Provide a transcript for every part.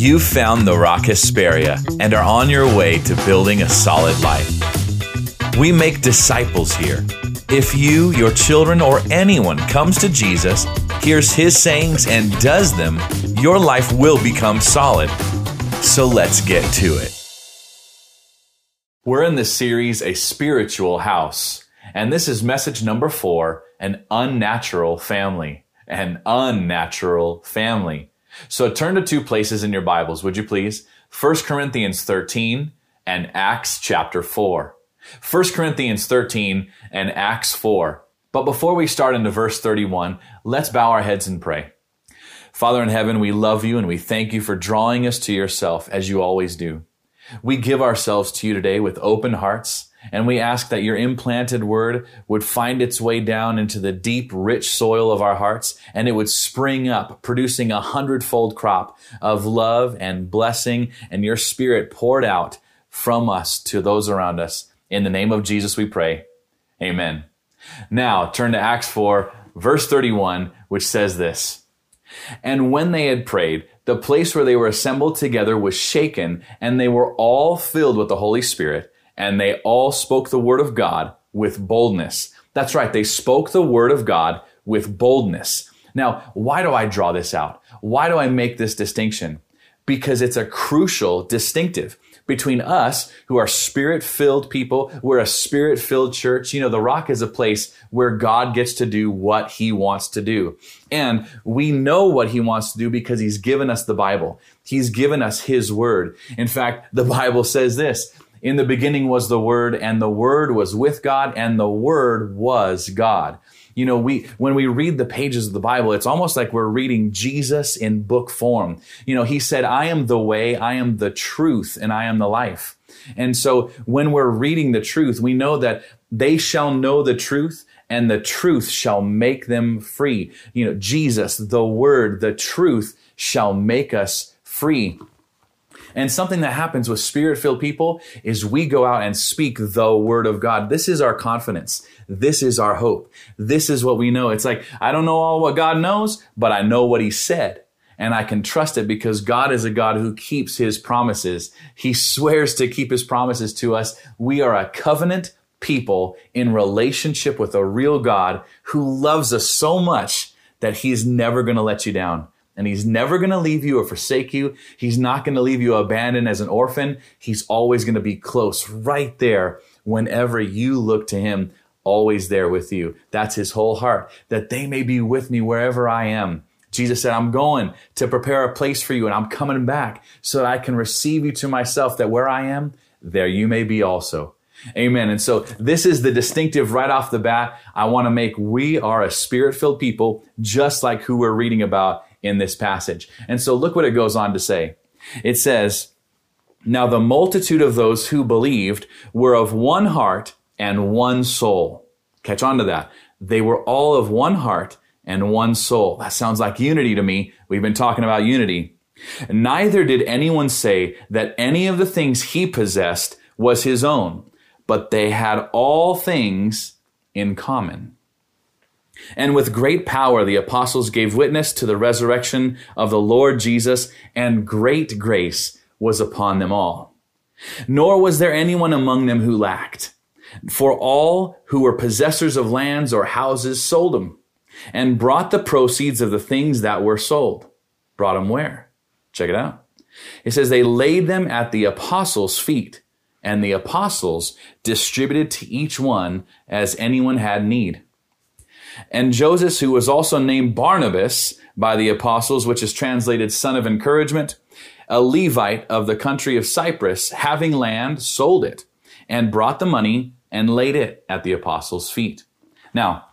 You've found the Rock Hesperia and are on your way to building a solid life. We make disciples here. If you, your children, or anyone comes to Jesus, hears his sayings, and does them, your life will become solid. So let's get to it. We're in the series A Spiritual House, and this is message number four An Unnatural Family. An Unnatural Family. So turn to two places in your Bibles, would you please? 1 Corinthians 13 and Acts chapter 4. 1 Corinthians 13 and Acts 4. But before we start into verse 31, let's bow our heads and pray. Father in heaven, we love you and we thank you for drawing us to yourself as you always do. We give ourselves to you today with open hearts and we ask that your implanted word would find its way down into the deep, rich soil of our hearts and it would spring up, producing a hundredfold crop of love and blessing and your spirit poured out from us to those around us. In the name of Jesus, we pray. Amen. Now turn to Acts 4, verse 31, which says this. And when they had prayed, the place where they were assembled together was shaken, and they were all filled with the Holy Spirit and they all spoke the word of God with boldness. That's right. They spoke the word of God with boldness. Now, why do I draw this out? Why do I make this distinction? Because it's a crucial distinctive between us who are spirit filled people. We're a spirit filled church. You know, the rock is a place where God gets to do what he wants to do. And we know what he wants to do because he's given us the Bible. He's given us his word. In fact, the Bible says this, in the beginning was the Word, and the Word was with God, and the Word was God. You know, we, when we read the pages of the Bible, it's almost like we're reading Jesus in book form. You know, He said, I am the way, I am the truth, and I am the life. And so when we're reading the truth, we know that they shall know the truth and the truth shall make them free. You know, Jesus, the word, the truth shall make us free. And something that happens with spirit filled people is we go out and speak the word of God. This is our confidence. This is our hope. This is what we know. It's like, I don't know all what God knows, but I know what he said. And I can trust it because God is a God who keeps his promises. He swears to keep his promises to us. We are a covenant people in relationship with a real God who loves us so much that he's never going to let you down and he's never going to leave you or forsake you. He's not going to leave you abandoned as an orphan. He's always going to be close right there whenever you look to him, always there with you. That's his whole heart, that they may be with me wherever I am. Jesus said, I'm going to prepare a place for you and I'm coming back so that I can receive you to myself, that where I am, there you may be also. Amen. And so this is the distinctive right off the bat. I want to make we are a spirit filled people, just like who we're reading about in this passage. And so look what it goes on to say. It says, Now the multitude of those who believed were of one heart and one soul. Catch on to that. They were all of one heart and one soul. That sounds like unity to me. We've been talking about unity. Neither did anyone say that any of the things he possessed was his own, but they had all things in common. And with great power, the apostles gave witness to the resurrection of the Lord Jesus, and great grace was upon them all. Nor was there anyone among them who lacked. For all who were possessors of lands or houses sold them and brought the proceeds of the things that were sold. Brought them where? Check it out. It says they laid them at the apostles' feet, and the apostles distributed to each one as anyone had need. And Joseph, who was also named Barnabas by the apostles, which is translated son of encouragement, a Levite of the country of Cyprus, having land, sold it and brought the money and laid it at the apostles' feet. Now,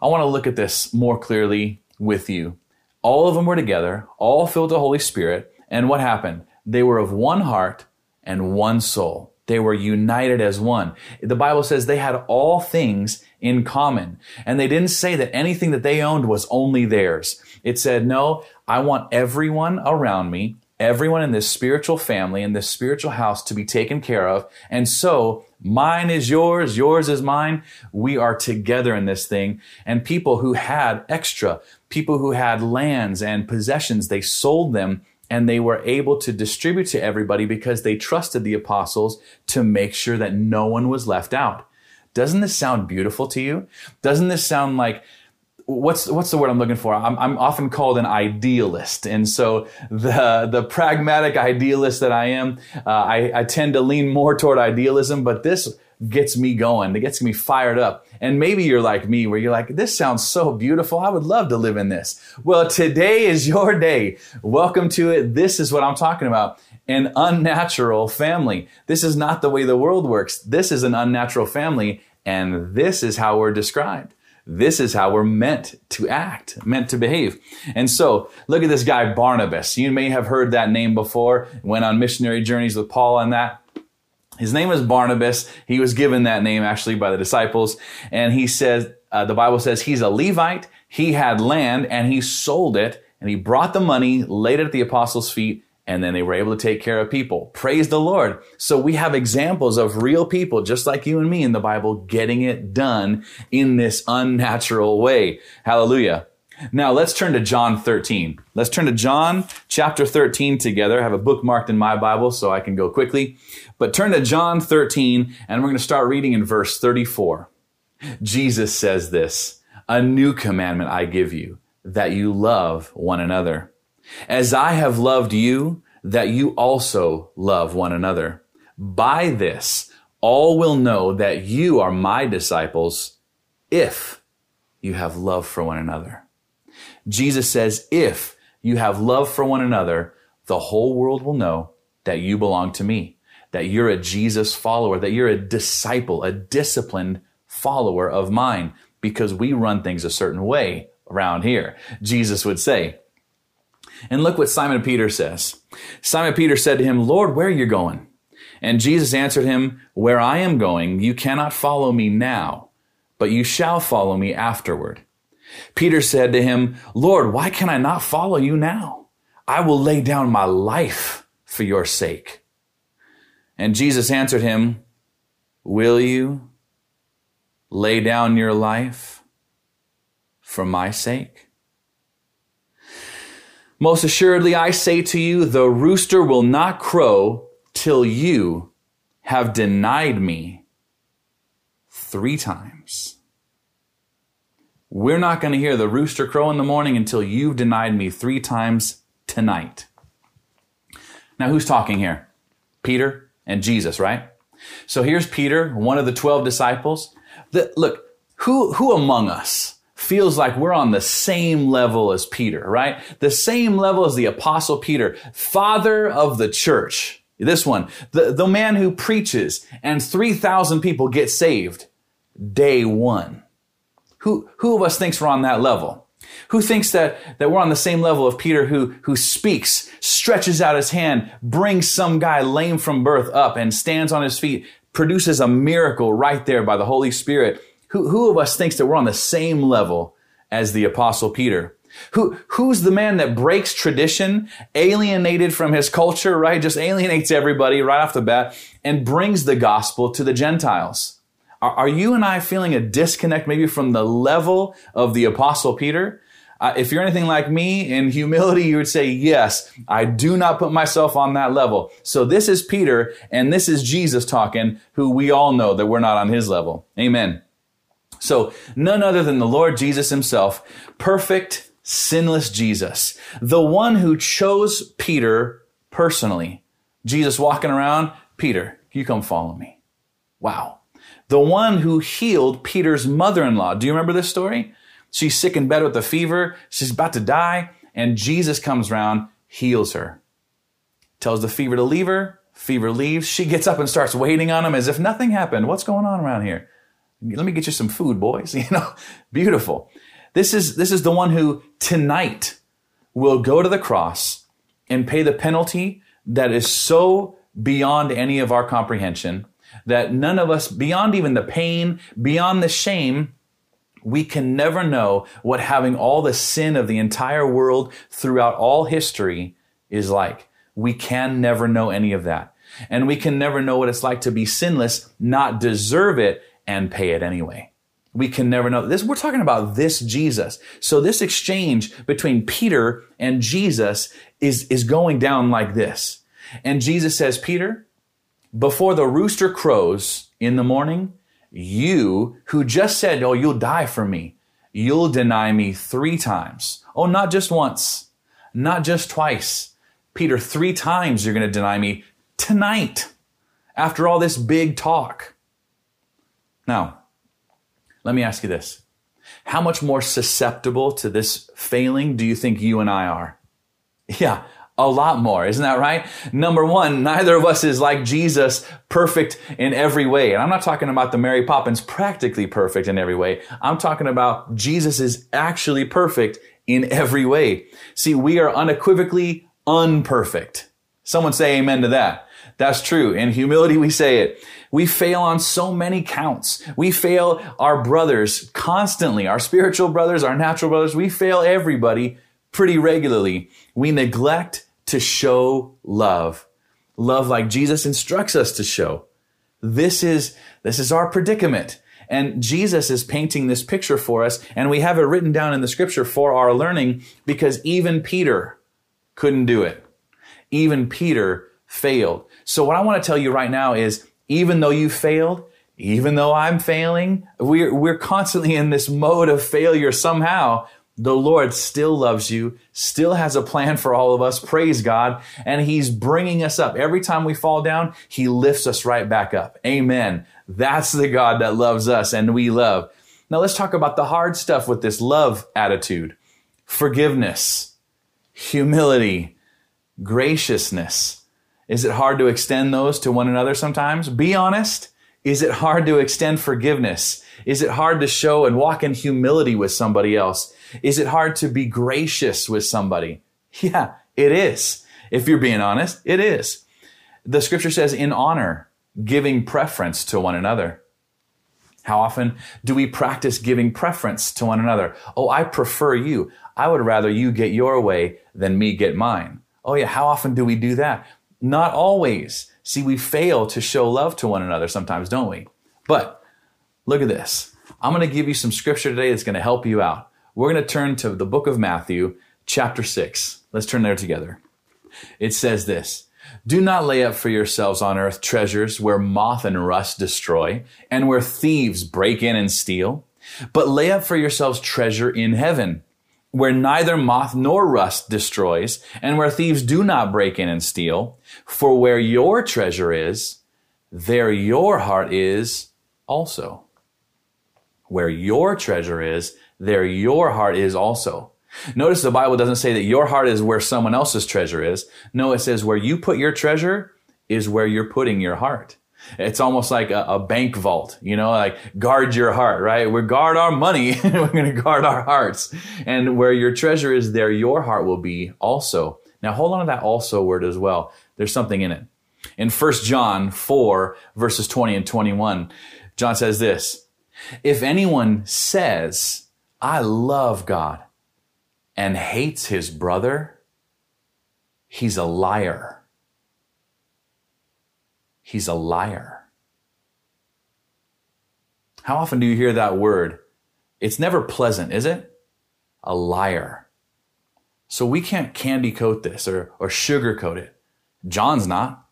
I want to look at this more clearly with you. All of them were together, all filled the Holy Spirit, and what happened? They were of one heart and one soul. They were united as one. The Bible says they had all things in common. And they didn't say that anything that they owned was only theirs. It said, no, I want everyone around me, everyone in this spiritual family, in this spiritual house to be taken care of. And so mine is yours, yours is mine. We are together in this thing. And people who had extra, people who had lands and possessions, they sold them and they were able to distribute to everybody because they trusted the apostles to make sure that no one was left out. Doesn't this sound beautiful to you? Doesn't this sound like what's what's the word I'm looking for? I'm, I'm often called an idealist, and so the the pragmatic idealist that I am, uh, I, I tend to lean more toward idealism. But this gets me going. It gets me fired up. And maybe you're like me, where you're like, this sounds so beautiful. I would love to live in this. Well, today is your day. Welcome to it. This is what I'm talking about. An unnatural family. This is not the way the world works. This is an unnatural family. And this is how we're described. This is how we're meant to act, meant to behave. And so, look at this guy, Barnabas. You may have heard that name before, went on missionary journeys with Paul and that. His name is Barnabas. He was given that name actually by the disciples. And he says, uh, the Bible says he's a Levite. He had land and he sold it and he brought the money, laid it at the apostles' feet, and then they were able to take care of people. Praise the Lord. So we have examples of real people, just like you and me in the Bible, getting it done in this unnatural way. Hallelujah. Now let's turn to John 13. Let's turn to John chapter 13 together. I have a bookmarked in my Bible so I can go quickly. But turn to John 13 and we're going to start reading in verse 34. Jesus says this, a new commandment I give you, that you love one another. As I have loved you, that you also love one another. By this, all will know that you are my disciples if you have love for one another. Jesus says, if you have love for one another, the whole world will know that you belong to me, that you're a Jesus follower, that you're a disciple, a disciplined follower of mine, because we run things a certain way around here. Jesus would say, and look what Simon Peter says. Simon Peter said to him, Lord, where are you going? And Jesus answered him, Where I am going, you cannot follow me now, but you shall follow me afterward. Peter said to him, Lord, why can I not follow you now? I will lay down my life for your sake. And Jesus answered him, Will you lay down your life for my sake? Most assuredly, I say to you, the rooster will not crow till you have denied me three times. We're not going to hear the rooster crow in the morning until you've denied me three times tonight. Now, who's talking here? Peter and Jesus, right? So here's Peter, one of the 12 disciples. The, look, who, who among us feels like we're on the same level as Peter, right? The same level as the apostle Peter, father of the church. This one, the, the man who preaches and 3,000 people get saved day one. Who, who of us thinks we're on that level? Who thinks that, that we're on the same level of Peter who, who speaks, stretches out his hand, brings some guy lame from birth up and stands on his feet, produces a miracle right there by the Holy Spirit who, who of us thinks that we're on the same level as the apostle Peter? Who, who's the man that breaks tradition, alienated from his culture, right? Just alienates everybody right off the bat and brings the gospel to the Gentiles. Are, you and I feeling a disconnect maybe from the level of the apostle Peter? Uh, if you're anything like me in humility, you would say, yes, I do not put myself on that level. So this is Peter and this is Jesus talking, who we all know that we're not on his level. Amen. So none other than the Lord Jesus himself, perfect, sinless Jesus, the one who chose Peter personally. Jesus walking around, Peter, you come follow me. Wow. The one who healed Peter's mother-in-law. Do you remember this story? She's sick in bed with a fever. She's about to die. And Jesus comes around, heals her. Tells the fever to leave her. Fever leaves. She gets up and starts waiting on him as if nothing happened. What's going on around here? Let me get you some food, boys. You know, beautiful. This is, this is the one who tonight will go to the cross and pay the penalty that is so beyond any of our comprehension that none of us, beyond even the pain, beyond the shame, we can never know what having all the sin of the entire world throughout all history is like. We can never know any of that. And we can never know what it's like to be sinless, not deserve it, and pay it anyway. We can never know this. We're talking about this Jesus. So this exchange between Peter and Jesus is, is going down like this. And Jesus says, Peter, before the rooster crows in the morning, you who just said, Oh, you'll die for me, you'll deny me three times. Oh, not just once, not just twice. Peter, three times you're going to deny me tonight after all this big talk. Now, let me ask you this. How much more susceptible to this failing do you think you and I are? Yeah, a lot more. Isn't that right? Number one, neither of us is like Jesus, perfect in every way. And I'm not talking about the Mary Poppins practically perfect in every way. I'm talking about Jesus is actually perfect in every way. See, we are unequivocally unperfect. Someone say amen to that. That's true. In humility, we say it. We fail on so many counts. We fail our brothers constantly, our spiritual brothers, our natural brothers. We fail everybody pretty regularly. We neglect to show love. Love like Jesus instructs us to show. This is, this is our predicament. And Jesus is painting this picture for us, and we have it written down in the scripture for our learning because even Peter couldn't do it. Even Peter failed. So what I want to tell you right now is even though you failed, even though I'm failing, we're, we're constantly in this mode of failure somehow. The Lord still loves you, still has a plan for all of us. Praise God. And He's bringing us up. Every time we fall down, He lifts us right back up. Amen. That's the God that loves us and we love. Now let's talk about the hard stuff with this love attitude. Forgiveness, humility, graciousness, is it hard to extend those to one another sometimes? Be honest. Is it hard to extend forgiveness? Is it hard to show and walk in humility with somebody else? Is it hard to be gracious with somebody? Yeah, it is. If you're being honest, it is. The scripture says in honor, giving preference to one another. How often do we practice giving preference to one another? Oh, I prefer you. I would rather you get your way than me get mine. Oh yeah, how often do we do that? Not always. See, we fail to show love to one another sometimes, don't we? But look at this. I'm going to give you some scripture today that's going to help you out. We're going to turn to the book of Matthew, chapter 6. Let's turn there together. It says this Do not lay up for yourselves on earth treasures where moth and rust destroy, and where thieves break in and steal, but lay up for yourselves treasure in heaven where neither moth nor rust destroys, and where thieves do not break in and steal. For where your treasure is, there your heart is also. Where your treasure is, there your heart is also. Notice the Bible doesn't say that your heart is where someone else's treasure is. No, it says where you put your treasure is where you're putting your heart. It's almost like a, a, bank vault, you know, like guard your heart, right? We guard our money. We're going to guard our hearts. And where your treasure is, there your heart will be also. Now hold on to that also word as well. There's something in it. In 1 John 4 verses 20 and 21, John says this, if anyone says, I love God and hates his brother, he's a liar he's a liar. How often do you hear that word? It's never pleasant, is it? A liar. So we can't candy coat this or, or sugarcoat it. John's not.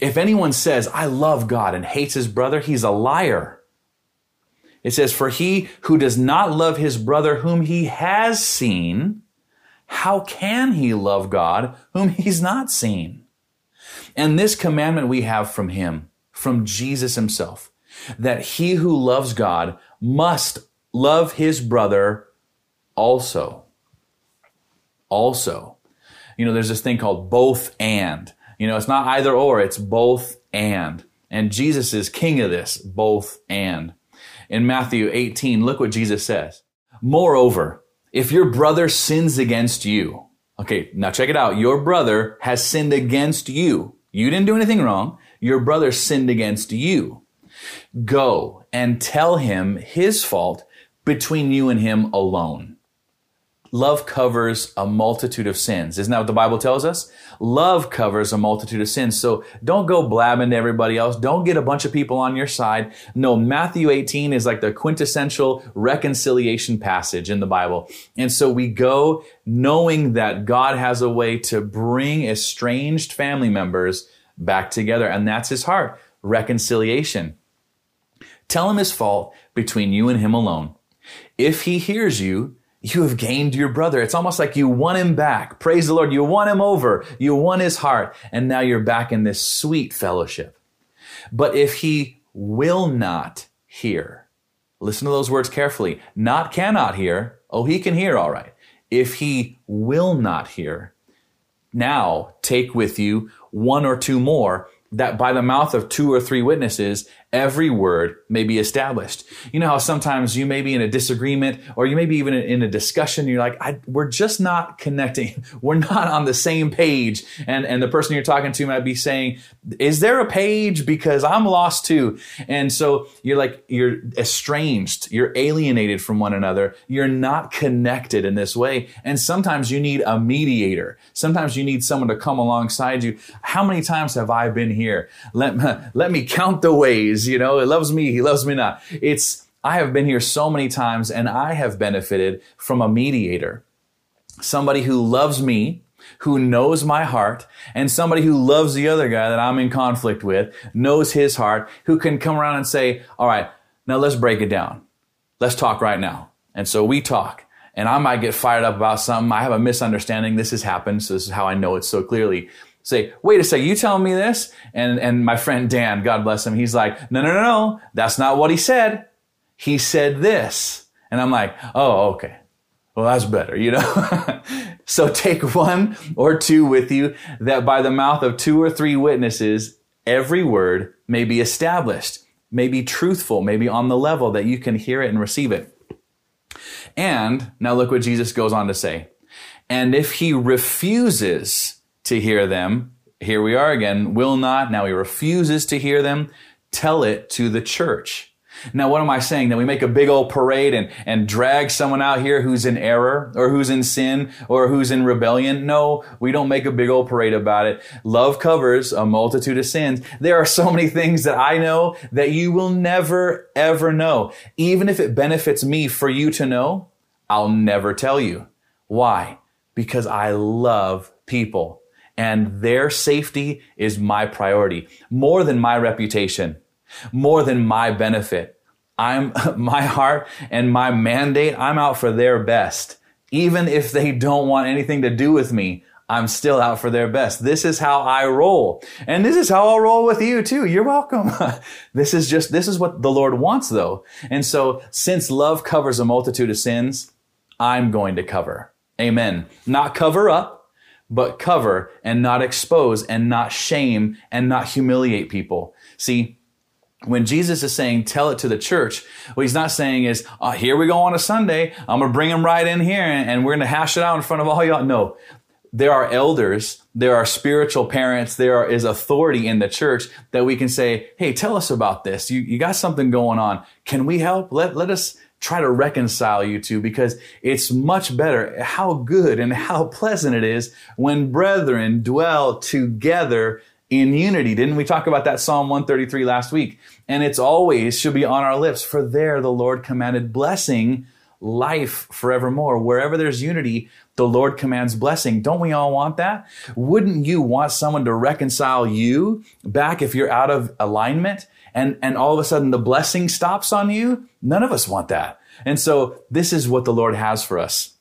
If anyone says, I love God and hates his brother, he's a liar. It says, For he who does not love his brother whom he has seen, how can he love God whom he's not seen? And this commandment we have from him, from Jesus himself, that he who loves God must love his brother also. Also. You know, there's this thing called both and. You know, it's not either or, it's both and. And Jesus is king of this, both and. In Matthew 18, look what Jesus says. Moreover, if your brother sins against you, okay, now check it out. Your brother has sinned against you. You didn't do anything wrong. Your brother sinned against you. Go and tell him his fault between you and him alone. Love covers a multitude of sins. Isn't that what the Bible tells us? Love covers a multitude of sins. So don't go blabbing to everybody else. Don't get a bunch of people on your side. No, Matthew 18 is like the quintessential reconciliation passage in the Bible. And so we go knowing that God has a way to bring estranged family members back together. And that's his heart. Reconciliation. Tell him his fault between you and him alone. If he hears you, you have gained your brother. It's almost like you won him back. Praise the Lord. You won him over. You won his heart. And now you're back in this sweet fellowship. But if he will not hear, listen to those words carefully. Not cannot hear. Oh, he can hear all right. If he will not hear, now take with you one or two more that by the mouth of two or three witnesses, every word may be established. You know how sometimes you may be in a disagreement or you may be even in a discussion. You're like, we're just not connecting. We're not on the same page. And, and the person you're talking to might be saying, is there a page? Because I'm lost too. And so you're like, you're estranged. You're alienated from one another. You're not connected in this way. And sometimes you need a mediator. Sometimes you need someone to come alongside you. How many times have I been here? Let, let me count the ways you know, it loves me, he loves me not. It's, I have been here so many times and I have benefited from a mediator, somebody who loves me, who knows my heart, and somebody who loves the other guy that I'm in conflict with, knows his heart, who can come around and say, all right, now let's break it down. Let's talk right now. And so we talk and I might get fired up about something. I have a misunderstanding. This has happened. So this is how I know it so clearly say, wait a second, you telling me this? And, and my friend Dan, God bless him, he's like, no, no, no, no, that's not what he said. He said this. And I'm like, oh, okay. Well, that's better, you know? so take one or two with you that by the mouth of two or three witnesses, every word may be established, may be truthful, may be on the level that you can hear it and receive it. And now look what Jesus goes on to say. And if he refuses to hear them. Here we are again, will not. Now he refuses to hear them. Tell it to the church. Now, what am I saying? That we make a big old parade and, and drag someone out here who's in error or who's in sin or who's in rebellion? No, we don't make a big old parade about it. Love covers a multitude of sins. There are so many things that I know that you will never, ever know. Even if it benefits me for you to know, I'll never tell you. Why? Because I love people and their safety is my priority more than my reputation, more than my benefit. I'm my heart and my mandate. I'm out for their best. Even if they don't want anything to do with me, I'm still out for their best. This is how I roll. And this is how I'll roll with you too. You're welcome. this is just, this is what the Lord wants though. And so since love covers a multitude of sins, I'm going to cover. Amen. Not cover up, but cover and not expose and not shame and not humiliate people. See, when Jesus is saying, tell it to the church, what he's not saying is, oh, here we go on a Sunday. I'm going to bring them right in here and we're going to hash it out in front of all y'all. No, there are elders, there are spiritual parents, there is authority in the church that we can say, Hey, tell us about this. You, you got something going on. Can we help? Let, let us try to reconcile you two because it's much better how good and how pleasant it is when brethren dwell together in unity. Didn't we talk about that Psalm 133 last week? And it's always should be on our lips for there the Lord commanded blessing life forevermore. Wherever there's unity, the Lord commands blessing. Don't we all want that? Wouldn't you want someone to reconcile you back if you're out of alignment? And, and all of a sudden the blessing stops on you. None of us want that. And so this is what the Lord has for us.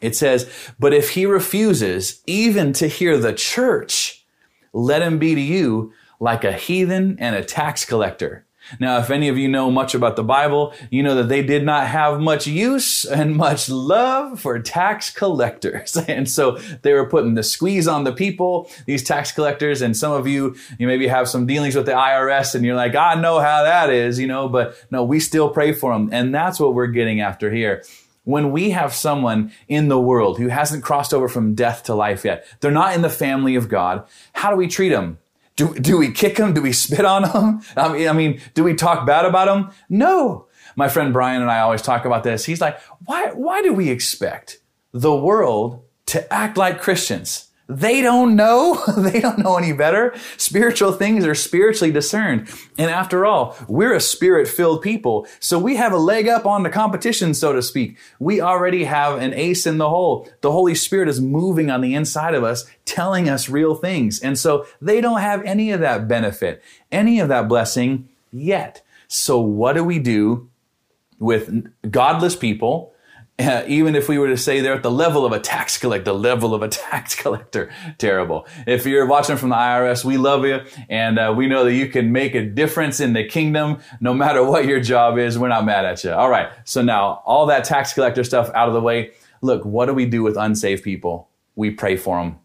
It says, but if he refuses even to hear the church, let him be to you like a heathen and a tax collector. Now, if any of you know much about the Bible, you know that they did not have much use and much love for tax collectors. And so they were putting the squeeze on the people, these tax collectors. And some of you, you maybe have some dealings with the IRS and you're like, I know how that is, you know, but no, we still pray for them. And that's what we're getting after here when we have someone in the world who hasn't crossed over from death to life yet, they're not in the family of God, how do we treat them? Do, do we kick them? Do we spit on them? I mean, I mean, do we talk bad about them? No. My friend Brian and I always talk about this. He's like, why, why do we expect the world to act like Christians. They don't know. they don't know any better. Spiritual things are spiritually discerned. And after all, we're a spirit filled people. So we have a leg up on the competition, so to speak. We already have an ace in the hole. The Holy Spirit is moving on the inside of us, telling us real things. And so they don't have any of that benefit, any of that blessing yet. So what do we do with godless people? Uh, even if we were to say they're at the level of a tax collector, the level of a tax collector, terrible. If you're watching from the IRS, we love you and uh, we know that you can make a difference in the kingdom no matter what your job is. We're not mad at you. All right. So now all that tax collector stuff out of the way. Look, what do we do with unsaved people? We pray for them.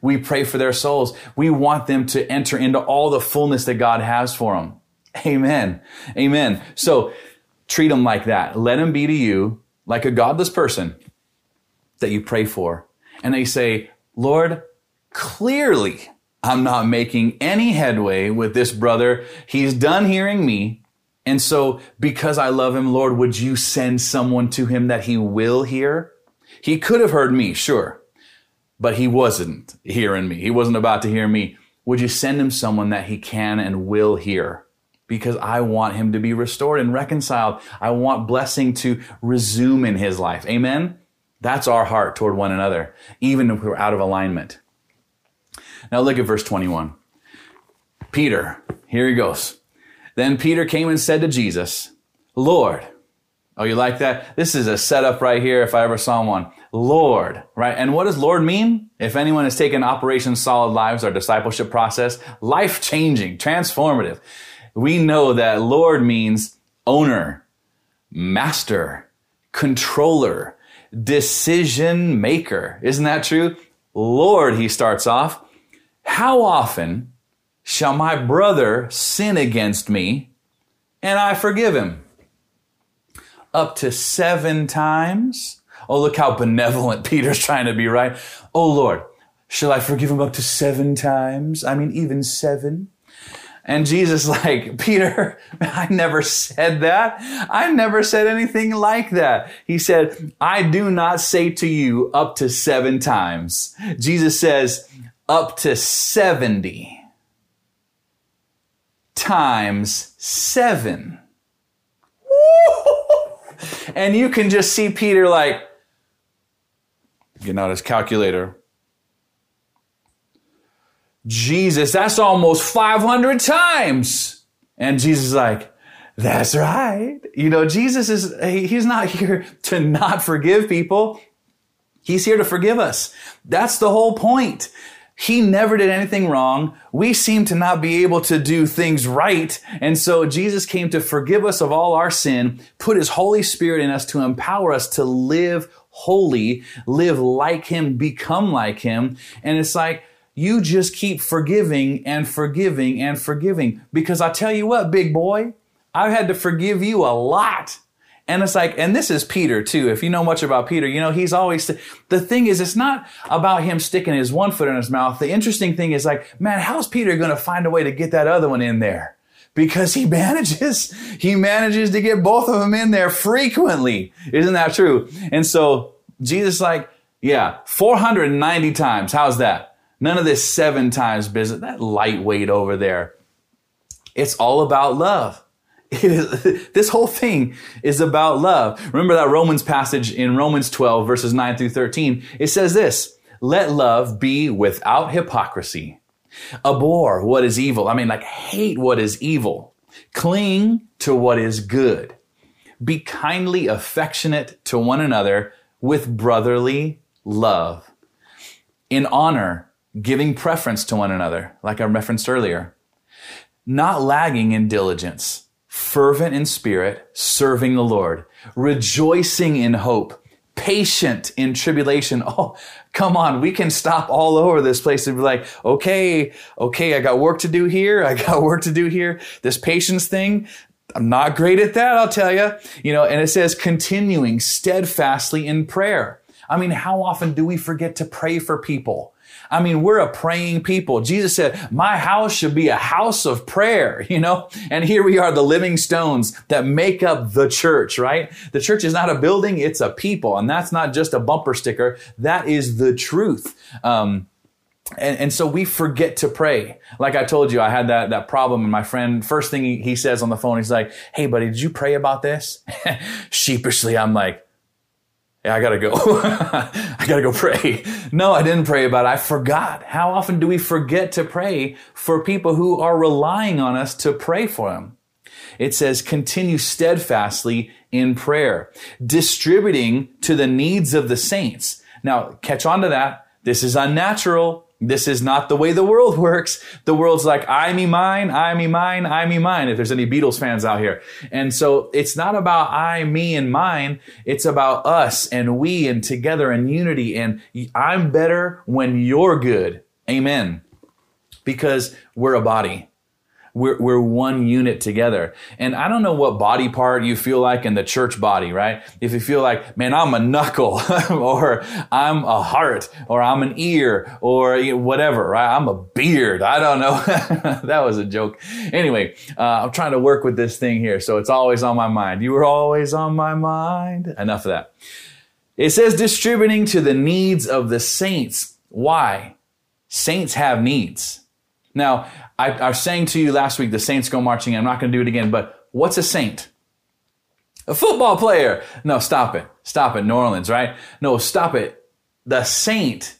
We pray for their souls. We want them to enter into all the fullness that God has for them. Amen. Amen. So treat them like that. Let them be to you like a godless person that you pray for. And they say, Lord, clearly I'm not making any headway with this brother. He's done hearing me. And so because I love him, Lord, would you send someone to him that he will hear? He could have heard me, sure, but he wasn't hearing me. He wasn't about to hear me. Would you send him someone that he can and will hear? Because I want him to be restored and reconciled. I want blessing to resume in his life. Amen? That's our heart toward one another, even if we're out of alignment. Now look at verse 21. Peter, here he goes. Then Peter came and said to Jesus, Lord, oh, you like that? This is a setup right here if I ever saw one. Lord, right? And what does Lord mean? If anyone has taken Operation Solid Lives, our discipleship process, life changing, transformative we know that Lord means owner, master, controller, decision maker. Isn't that true? Lord, he starts off, how often shall my brother sin against me and I forgive him? Up to seven times? Oh, look how benevolent Peter's trying to be, right? Oh, Lord, shall I forgive him up to seven times? I mean, even seven? And Jesus, like, Peter, I never said that. I never said anything like that. He said, I do not say to you up to seven times. Jesus says, up to 70 times seven. And you can just see Peter like, getting out his calculator. Jesus, that's almost 500 times. And Jesus is like, that's right. You know, Jesus is, he's not here to not forgive people. He's here to forgive us. That's the whole point. He never did anything wrong. We seem to not be able to do things right. And so Jesus came to forgive us of all our sin, put his Holy Spirit in us to empower us to live holy, live like him, become like him. And it's like, you just keep forgiving and forgiving and forgiving. Because I tell you what, big boy, I've had to forgive you a lot. And it's like, and this is Peter too. If you know much about Peter, you know, he's always, the thing is, it's not about him sticking his one foot in his mouth. The interesting thing is like, man, how's Peter going to find a way to get that other one in there? Because he manages, he manages to get both of them in there frequently. Isn't that true? And so Jesus like, yeah, 490 times. How's that? None of this seven times business, that lightweight over there. It's all about love. this whole thing is about love. Remember that Romans passage in Romans 12, verses 9 through 13? It says this Let love be without hypocrisy. Abhor what is evil. I mean, like, hate what is evil. Cling to what is good. Be kindly affectionate to one another with brotherly love. In honor, giving preference to one another, like I referenced earlier, not lagging in diligence, fervent in spirit, serving the Lord, rejoicing in hope, patient in tribulation. Oh, come on. We can stop all over this place and be like, okay, okay, I got work to do here. I got work to do here. This patience thing, I'm not great at that, I'll tell you. You know, and it says continuing steadfastly in prayer. I mean, how often do we forget to pray for people? I mean, we're a praying people. Jesus said, my house should be a house of prayer, you know? And here we are, the living stones that make up the church, right? The church is not a building, it's a people. And that's not just a bumper sticker. That is the truth. Um, and, and, so we forget to pray. Like I told you, I had that, that problem. And my friend, first thing he, he says on the phone, he's like, Hey, buddy, did you pray about this? Sheepishly, I'm like, yeah, I gotta go. I gotta go pray. No, I didn't pray about it. I forgot. How often do we forget to pray for people who are relying on us to pray for them? It says, continue steadfastly in prayer, distributing to the needs of the saints. Now, catch on to that. This is unnatural. This is not the way the world works. The world's like, I me mine, I me mine, I me mine, if there's any Beatles fans out here. And so it's not about I, me, and mine. It's about us and we and together and unity. And I'm better when you're good. Amen. Because we're a body. We're, we're one unit together. And I don't know what body part you feel like in the church body, right? If you feel like, man, I'm a knuckle or I'm a heart or I'm an ear or whatever, right? I'm a beard. I don't know. that was a joke. Anyway, uh, I'm trying to work with this thing here. So it's always on my mind. You were always on my mind. Enough of that. It says distributing to the needs of the saints. Why? Saints have needs. Now, I, I was saying to you last week, the Saints go marching. I'm not going to do it again, but what's a saint? A football player. No, stop it. Stop it. New Orleans, right? No, stop it. The saint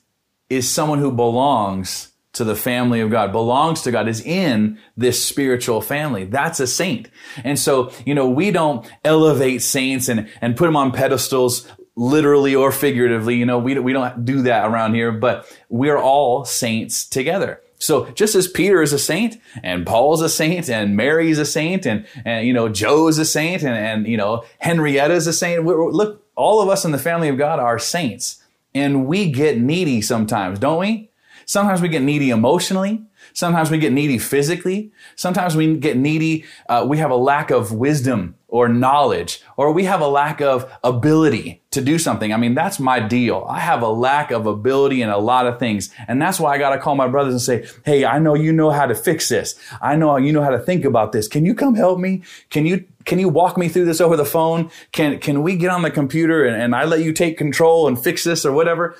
is someone who belongs to the family of God, belongs to God, is in this spiritual family. That's a saint. And so, you know, we don't elevate saints and, and put them on pedestals literally or figuratively. You know, we, we don't do that around here, but we're all saints together. So just as Peter is a saint and Paul's a saint and Mary's a saint and, and you know, Joe's a saint and, and you know, Henrietta's a saint. We're, look, all of us in the family of God are saints and we get needy sometimes, don't we? Sometimes we get needy emotionally. Sometimes we get needy physically. Sometimes we get needy. Uh, we have a lack of wisdom or knowledge, or we have a lack of ability to do something. I mean, that's my deal. I have a lack of ability in a lot of things. And that's why I got to call my brothers and say, Hey, I know you know how to fix this. I know you know how to think about this. Can you come help me? Can you, can you walk me through this over the phone? Can, can we get on the computer and, and I let you take control and fix this or whatever?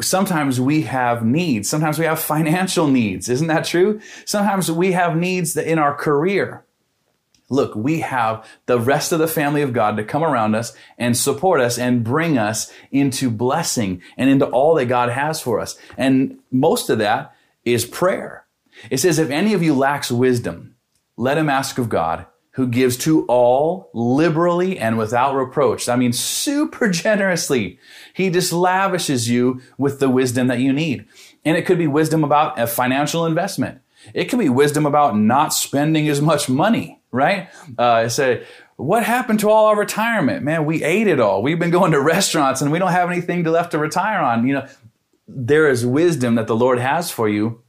sometimes we have needs. Sometimes we have financial needs. Isn't that true? Sometimes we have needs in our career. Look, we have the rest of the family of God to come around us and support us and bring us into blessing and into all that God has for us. And most of that is prayer. It says, if any of you lacks wisdom, let him ask of God who gives to all liberally and without reproach. I mean, super generously. He just lavishes you with the wisdom that you need. And it could be wisdom about a financial investment. It could be wisdom about not spending as much money right? Uh, say, what happened to all our retirement? Man, we ate it all. We've been going to restaurants and we don't have anything left to retire on. You know, there is wisdom that the Lord has for you,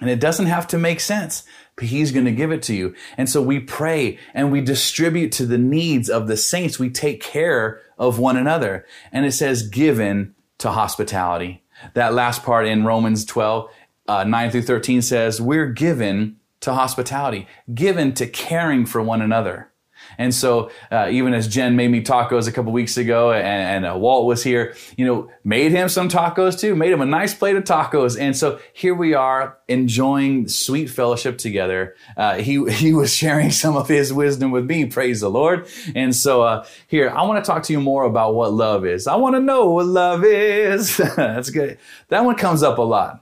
and it doesn't have to make sense, but He's going to give it to you. And so we pray and we distribute to the needs of the saints. We take care of one another. And it says, given to hospitality. That last part in Romans 12, uh, 9 through 13 says, we're given to hospitality, given to caring for one another. And so, uh, even as Jen made me tacos a couple weeks ago, and, and uh, Walt was here, you know, made him some tacos too, made him a nice plate of tacos. And so here we are enjoying sweet fellowship together. Uh, he he was sharing some of his wisdom with me. Praise the Lord. And so, uh, here I want to talk to you more about what love is. I want to know what love is. That's good. That one comes up a lot.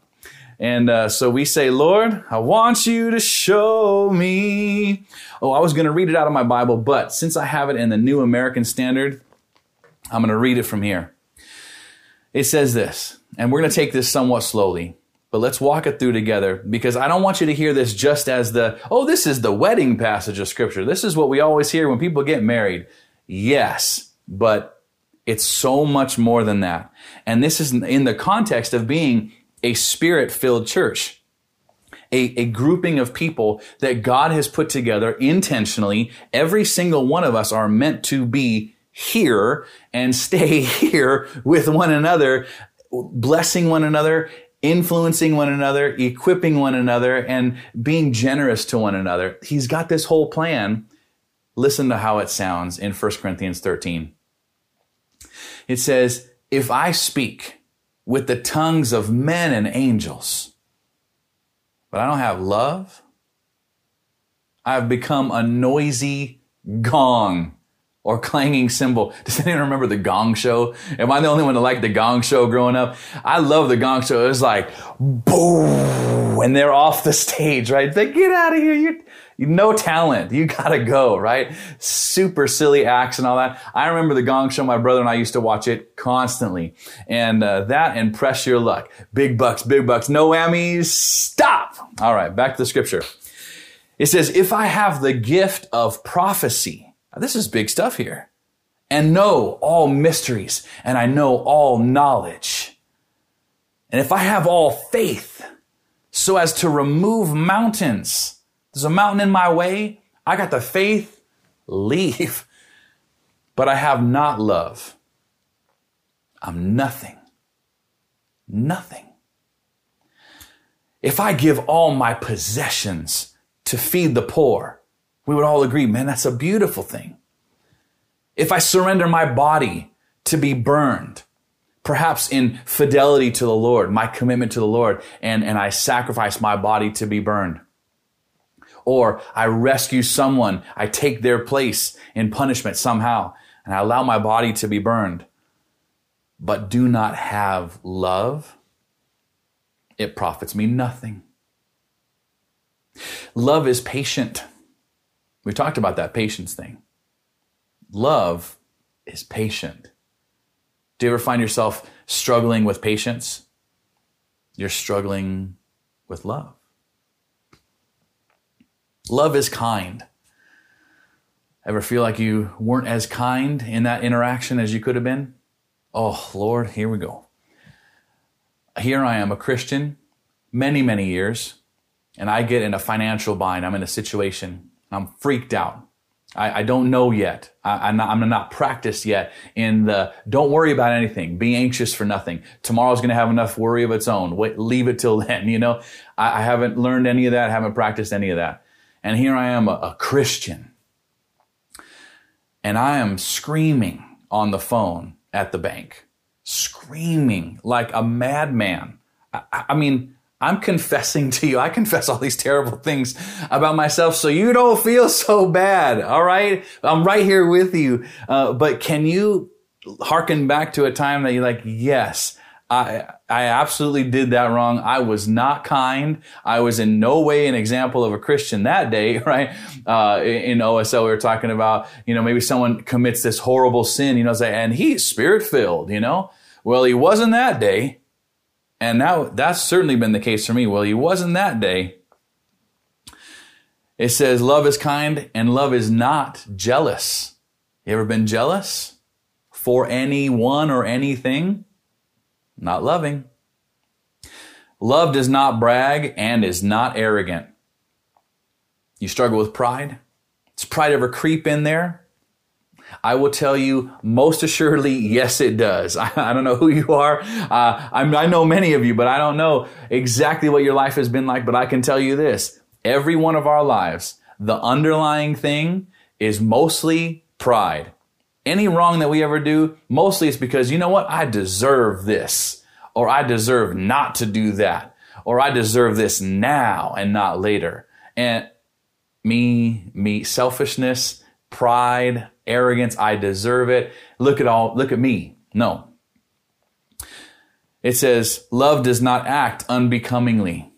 And uh, so we say, Lord, I want you to show me. Oh, I was going to read it out of my Bible, but since I have it in the New American Standard, I'm going to read it from here. It says this, and we're going to take this somewhat slowly, but let's walk it through together because I don't want you to hear this just as the, oh, this is the wedding passage of Scripture. This is what we always hear when people get married. Yes, but it's so much more than that. And this is in the context of being a spirit filled church. A, a, grouping of people that God has put together intentionally. Every single one of us are meant to be here and stay here with one another, blessing one another, influencing one another, equipping one another, and being generous to one another. He's got this whole plan. Listen to how it sounds in 1 Corinthians 13. It says, If I speak with the tongues of men and angels, but I don't have love, I've become a noisy gong or clanging cymbal. Does anyone remember the Gong Show? Am I the only one that liked the Gong Show growing up? I love the Gong Show. It was like boom, and they're off the stage, right? They get out of here. You, you no talent. You gotta go, right? Super silly acts and all that. I remember the Gong Show. My brother and I used to watch it constantly, and uh, that and Press Your Luck. Big bucks, big bucks. No whammies. Stop. All right, back to the scripture. It says, "If I have the gift of prophecy." This is big stuff here. And know all mysteries, and I know all knowledge. And if I have all faith so as to remove mountains, there's a mountain in my way, I got the faith, leave. But I have not love. I'm nothing. Nothing. If I give all my possessions to feed the poor, we would all agree, man, that's a beautiful thing. If I surrender my body to be burned, perhaps in fidelity to the Lord, my commitment to the Lord, and, and I sacrifice my body to be burned. Or I rescue someone, I take their place in punishment somehow, and I allow my body to be burned, but do not have love, it profits me nothing. Love is patient. We talked about that patience thing. Love is patient. Do you ever find yourself struggling with patience? You're struggling with love. Love is kind. Ever feel like you weren't as kind in that interaction as you could have been? Oh, Lord, here we go. Here I am, a Christian, many, many years, and I get in a financial bind. I'm in a situation I'm freaked out. I, I don't know yet. I, am not, I'm not practiced yet in the don't worry about anything. Be anxious for nothing. Tomorrow's going to have enough worry of its own. Wait, leave it till then. You know, I, I haven't learned any of that. Haven't practiced any of that. And here I am, a, a Christian, and I am screaming on the phone at the bank, screaming like a madman. I, I mean, I'm confessing to you. I confess all these terrible things about myself so you don't feel so bad. All right. I'm right here with you. Uh, but can you hearken back to a time that you're like, yes, I, I absolutely did that wrong. I was not kind. I was in no way an example of a Christian that day, right? Uh, in OSL, we were talking about, you know, maybe someone commits this horrible sin, you know, say, and he's spirit filled, you know? Well, he wasn't that day. And now that's certainly been the case for me. Well, he wasn't that day. It says, love is kind and love is not jealous. You ever been jealous for anyone or anything? Not loving. Love does not brag and is not arrogant. You struggle with pride? Does pride ever creep in there? I will tell you most assuredly, yes, it does. I, I don't know who you are. Uh, i know many of you, but I don't know exactly what your life has been like. But I can tell you this every one of our lives, the underlying thing is mostly pride. Any wrong that we ever do, mostly it's because, you know what? I deserve this, or I deserve not to do that, or I deserve this now and not later. And me, me, selfishness, pride, arrogance, I deserve it. Look at all, look at me. No. It says, love does not act unbecomingly.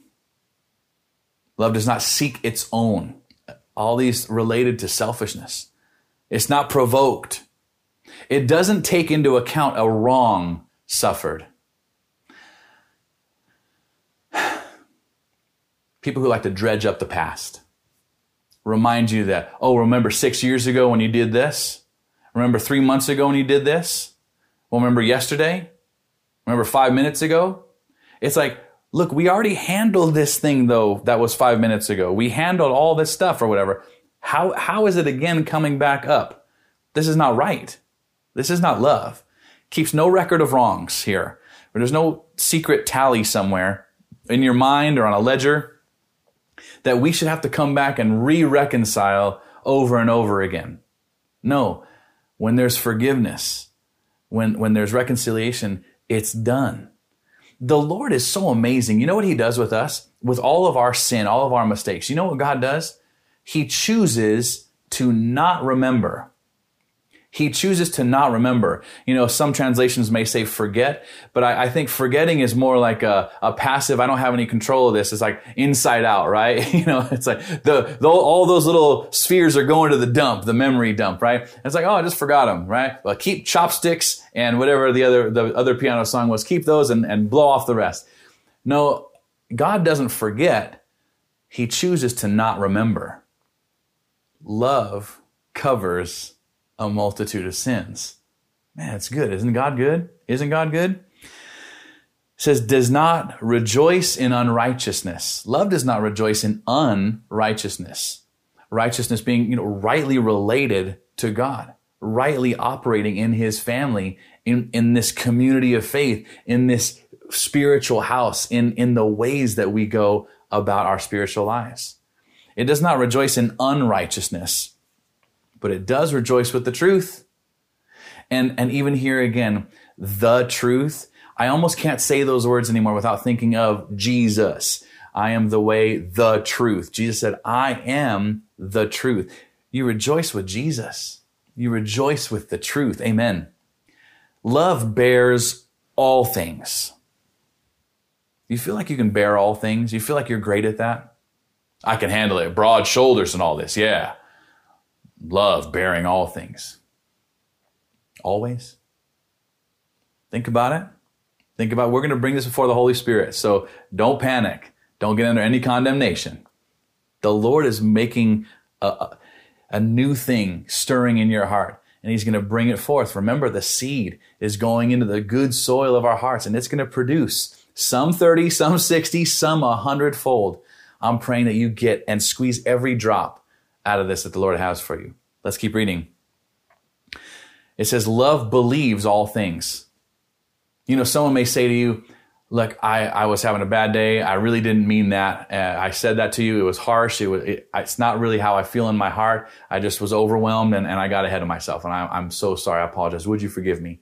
Love does not seek its own. All these related to selfishness. It's not provoked. It doesn't take into account a wrong suffered. People who like to dredge up the past remind you that, oh, remember six years ago when you did this? Remember three months ago when you did this? Well, remember yesterday? Remember five minutes ago? It's like, look, we already handled this thing though that was five minutes ago. We handled all this stuff or whatever. How, how is it again coming back up? This is not right. This is not love. Keeps no record of wrongs here. There's no secret tally somewhere in your mind or on a ledger that we should have to come back and re reconcile over and over again. No, when there's forgiveness, when, when there's reconciliation, it's done. The Lord is so amazing. You know what He does with us? With all of our sin, all of our mistakes. You know what God does? He chooses to not remember. He chooses to not remember. You know, some translations may say forget, but I, I think forgetting is more like a, a, passive, I don't have any control of this. It's like inside out, right? you know, it's like the, the, all those little spheres are going to the dump, the memory dump, right? It's like, oh, I just forgot them, right? Well, keep chopsticks and whatever the other, the other piano song was, keep those and, and blow off the rest. No, God doesn't forget. He chooses to not remember. Love covers a multitude of sins. Man, it's good. Isn't God good? Isn't God good? It says, does not rejoice in unrighteousness. Love does not rejoice in unrighteousness. Righteousness being, you know, rightly related to God, rightly operating in his family, in, in this community of faith, in this spiritual house, in, in the ways that we go about our spiritual lives. It does not rejoice in unrighteousness but it does rejoice with the truth. And, and even here again, the truth. I almost can't say those words anymore without thinking of Jesus. I am the way, the truth. Jesus said, I am the truth. You rejoice with Jesus. You rejoice with the truth. Amen. Love bears all things. You feel like you can bear all things? You feel like you're great at that? I can handle it. Broad shoulders and all this. Yeah love bearing all things. Always. Think about it. Think about we're going to bring this before the Holy Spirit. So don't panic. Don't get under any condemnation. The Lord is making a, a new thing stirring in your heart and he's going to bring it forth. Remember, the seed is going into the good soil of our hearts and it's going to produce some 30, some 60, some a hundredfold. I'm praying that you get and squeeze every drop out of this that the Lord has for you. Let's keep reading. It says, Love believes all things. You know, someone may say to you, Look, I, I was having a bad day. I really didn't mean that. Uh, I said that to you. It was harsh. It was, it, it's not really how I feel in my heart. I just was overwhelmed and, and I got ahead of myself. And I, I'm so sorry. I apologize. Would you forgive me?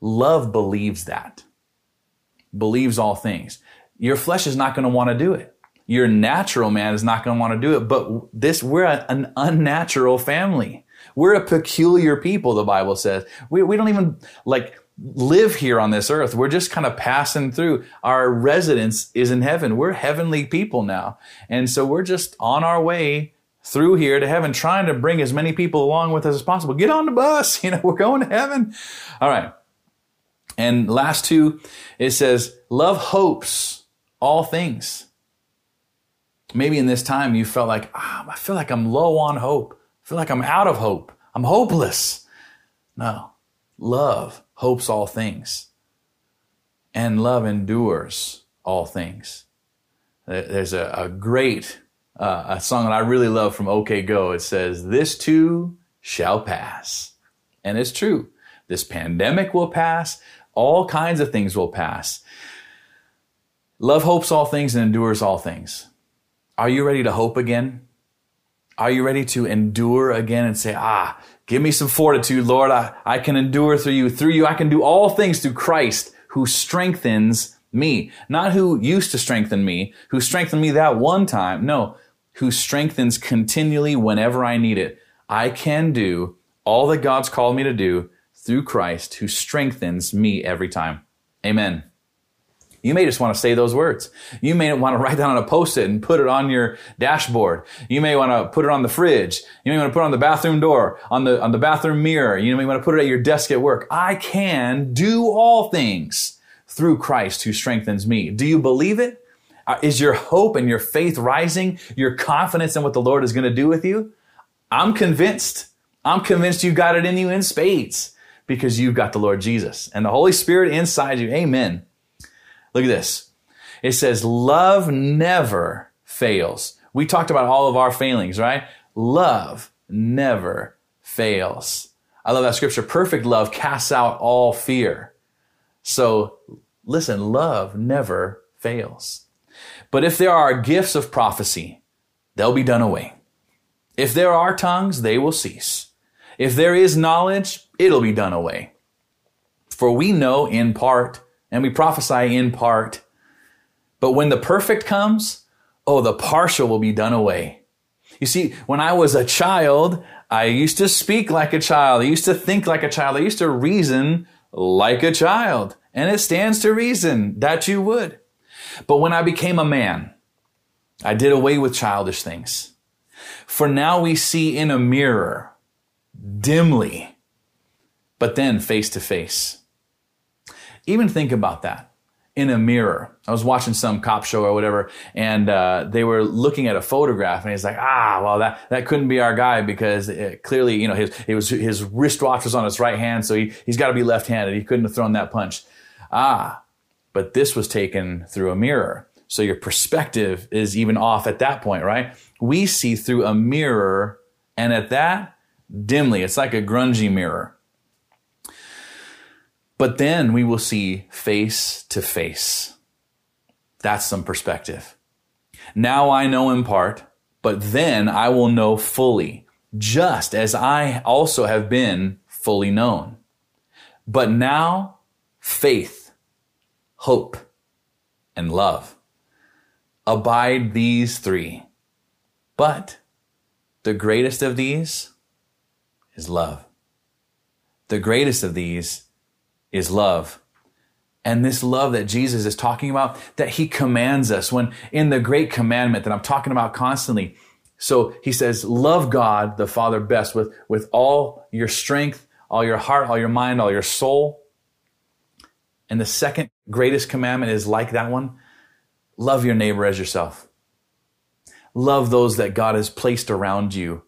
Love believes that, believes all things. Your flesh is not going to want to do it your natural man is not going to want to do it. But this, we're a, an unnatural family. We're a peculiar people, the Bible says. We, we don't even like live here on this earth. We're just kind of passing through. Our residence is in heaven. We're heavenly people now. And so we're just on our way through here to heaven, trying to bring as many people along with us as possible. Get on the bus. You know, we're going to heaven. All right. And last two, it says, love hopes all things. Maybe in this time you felt like, ah, I feel like I'm low on hope. I feel like I'm out of hope. I'm hopeless. No. Love hopes all things. And love endures all things. There's a, a great uh, a song that I really love from OK Go. It says, This too shall pass. And it's true. This pandemic will pass. All kinds of things will pass. Love hopes all things and endures all things. Are you ready to hope again? Are you ready to endure again and say, ah, give me some fortitude, Lord. I, I can endure through you. Through you, I can do all things through Christ who strengthens me. Not who used to strengthen me, who strengthened me that one time. No, who strengthens continually whenever I need it. I can do all that God's called me to do through Christ who strengthens me every time. Amen. You may just want to say those words. You may want to write that on a post-it and put it on your dashboard. You may want to put it on the fridge. You may want to put it on the bathroom door, on the, on the bathroom mirror. You may want to put it at your desk at work. I can do all things through Christ who strengthens me. Do you believe it? Uh, your hope and your faith rising? Your confidence in what the Lord is going to do with you? I'm convinced. I'm convinced you got it in you in spades because you've got the Lord Jesus and the Holy Spirit inside you. Amen. Look at this. It says, love never fails. We talked about all of our failings, right? Love never fails. I love that scripture. Perfect love casts out all fear. So listen, love never fails. But if there are gifts of prophecy, they'll be done away. If there are tongues, they will cease. If there is knowledge, it'll be done away. For we know in part, and we prophesy in part. But when the perfect comes, oh, the partial will be done away. You see, when I was a child, I used to speak like a child. I used to think like a child. I used to reason like a child. And it stands to reason that you would. But when I became a man, I did away with childish things. For now we see in a mirror, dimly, but then face to face. Even think about that in a mirror. I was watching some cop show or whatever, and uh, they were looking at a photograph, and he's like, "Ah, well, that that couldn't be our guy because it, clearly, you know, his it was his wristwatch was on his right hand, so he he's got to be left-handed. He couldn't have thrown that punch." Ah, but this was taken through a mirror. So your perspective is even off at that point, right? We see through a mirror, and at that, dimly. It's like a grungy mirror. But then we will see face to face. That's some perspective. Now I know in part, but then I will know fully, just as I also have been fully known. But now, faith, hope, and love. Abide these three. But the greatest of these is love. The greatest of these is love. And this love that Jesus is talking about, that he commands us when in the great commandment that I'm talking about constantly. So he says, love God, the Father best with, with all your strength, all your heart, all your mind, all your soul. And the second greatest commandment is like that one. Love your neighbor as yourself. Love those that God has placed around you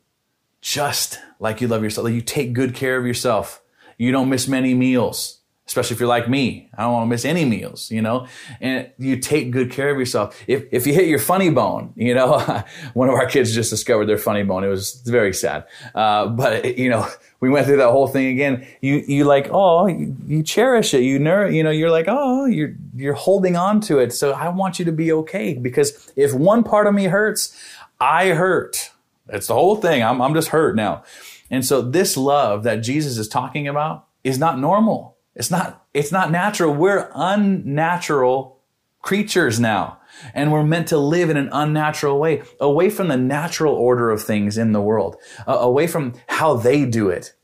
just like you love yourself. Like you take good care of yourself. You don't miss many meals especially if you're like me. I don't want to miss any meals, you know, and you take good care of yourself. If, if you hit your funny bone, you know, one of our kids just discovered their funny bone. It was very sad. Uh, but you know, we went through that whole thing again. You, you like, oh, you, you cherish it. You know, you know, you're like, oh, you're, you're holding on to it. So I want you to be okay because if one part of me hurts, I hurt. It's the whole thing. I'm, I'm just hurt now. And so this love that Jesus is talking about is not normal it's not, it's not natural. We're unnatural creatures now. And we're meant to live in an unnatural way, away from the natural order of things in the world, uh, away from how they do it.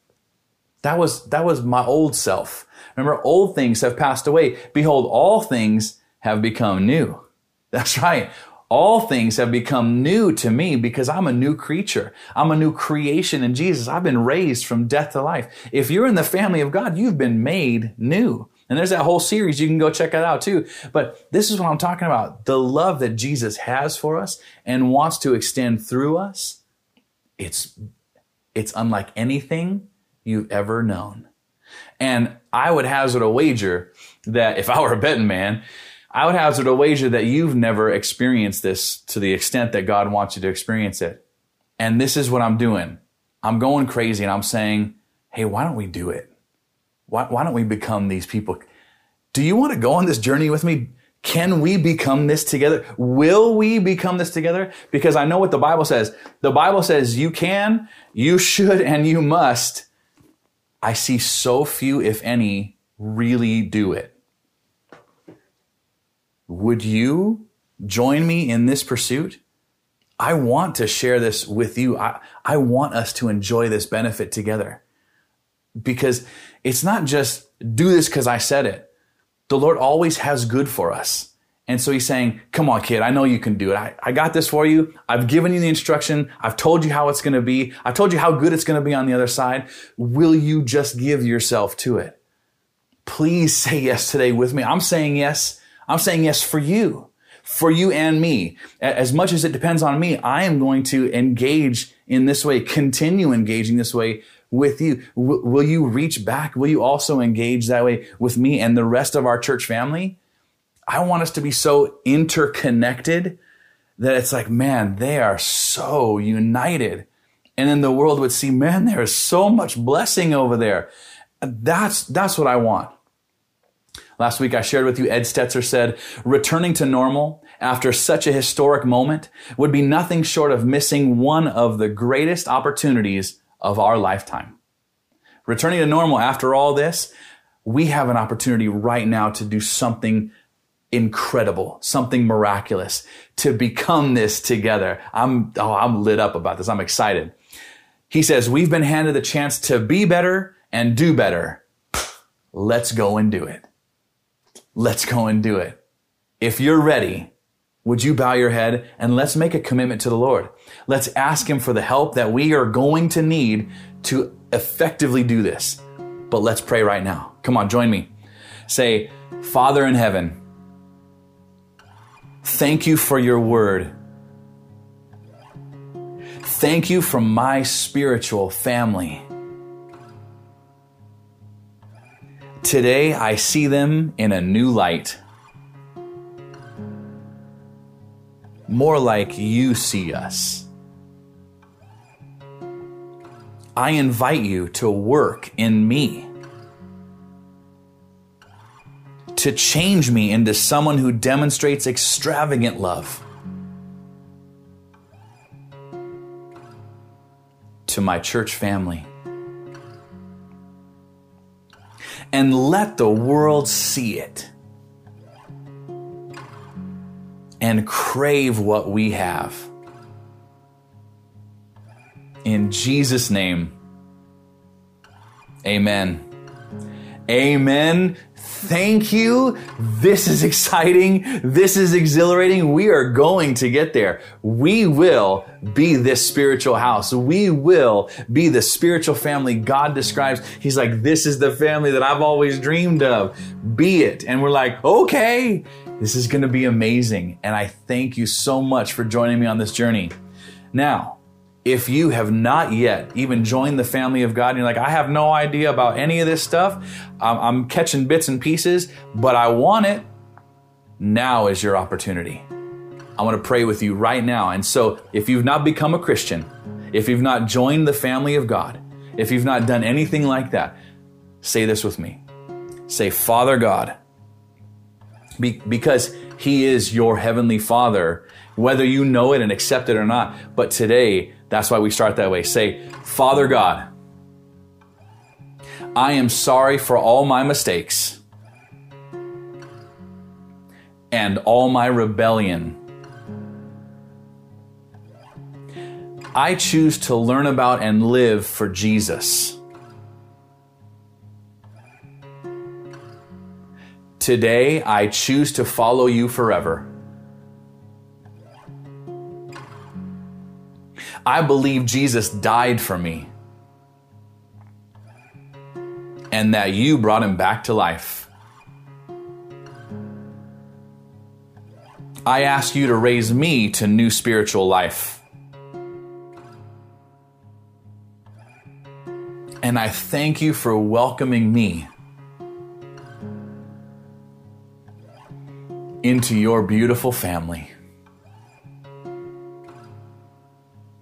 That was, that was my old self. Remember, old things have passed away. Behold, all things have become new. That's right all things have become new to me because I'm a new creature. I'm a new creation in Jesus. I've been raised from death to life. If you're in the family of God, you've been made new. And there's that whole series. You can go check it out too. But this is what I'm talking about. The love that Jesus has for us and wants to extend through us. It's, it's unlike anything you've ever known. And I would hazard a wager that if I were a betting man, I would hazard a wager that you've never experienced this to the extent that God wants you to experience it. And this is what I'm doing. I'm going crazy and I'm saying, hey, why don't we do it? Why, why don't we become these people? Do you want to go on this journey with me? Can we become this together? Will we become this together? Because I know what the Bible says. The Bible says you can, you should, and you must. I see so few, if any, really do it. Would you join me in this pursuit? I want to share this with you. I, I want us to enjoy this benefit together because it's not just do this because I said it. The Lord always has good for us. And so he's saying, come on, kid, I know you can do it. I, I got this for you. I've given you the instruction. I've told you how it's going to be. I've told you how good it's going to be on the other side. Will you just give yourself to it? Please say yes today with me. I'm saying yes I'm saying yes for you, for you and me. As much as it depends on me, I am going to engage in this way, continue engaging this way with you. W- will you reach back? Will you also engage that way with me and the rest of our church family? I want us to be so interconnected that it's like, man, they are so united And then the world would see, man, there is so much blessing over there. That's, that's what I want. Last week I shared with you, Ed Stetzer said, returning to normal after such a historic moment would be nothing short of missing one of the greatest opportunities of our lifetime. Returning to normal after all this, we have an opportunity right now to do something incredible, something miraculous, to become this together. I'm, oh, I'm lit up about this. I'm excited. He says, we've been handed the chance to be better and do better. Let's go and do it. Let's go and do it. If you're ready, would you bow your head and let's make a commitment to the Lord? Let's ask Him for the help that we are going to need to effectively do this. But let's pray right now. Come on, join me. Say, Father in heaven, thank you for your word. Thank you for my spiritual family. Today I see them in a new light. More like you see us. I invite you to work in me. To change me into someone who demonstrates extravagant love. To my church family and let the world see it and crave what we have. In Jesus' name, amen. Amen. Thank you. This is exciting. This is exhilarating. We are going to get there. We will be this spiritual house. We will be the spiritual family God describes. He's like, this is the family that I've always dreamed of. Be it. And we're like, okay, this is going to be amazing. And I thank you so much for joining me on this journey. Now, if you have not yet even joined the family of God and you're like, I have no idea about any of this stuff, I'm, I'm catching bits and pieces, but I want it, now is your opportunity. I want to pray with you right now. And so, if you've not become a Christian, if you've not joined the family of God, if you've not done anything like that, say this with me. Say, Father God, Be- because He is your heavenly Father, whether you know it and accept it or not. But today, that's why we start that way. Say, Father God, I am sorry for all my mistakes and all my rebellion. I choose to learn about and live for Jesus. Today, I choose to follow you forever. I believe Jesus died for me and that you brought him back to life. I ask you to raise me to new spiritual life. And I thank you for welcoming me into your beautiful family.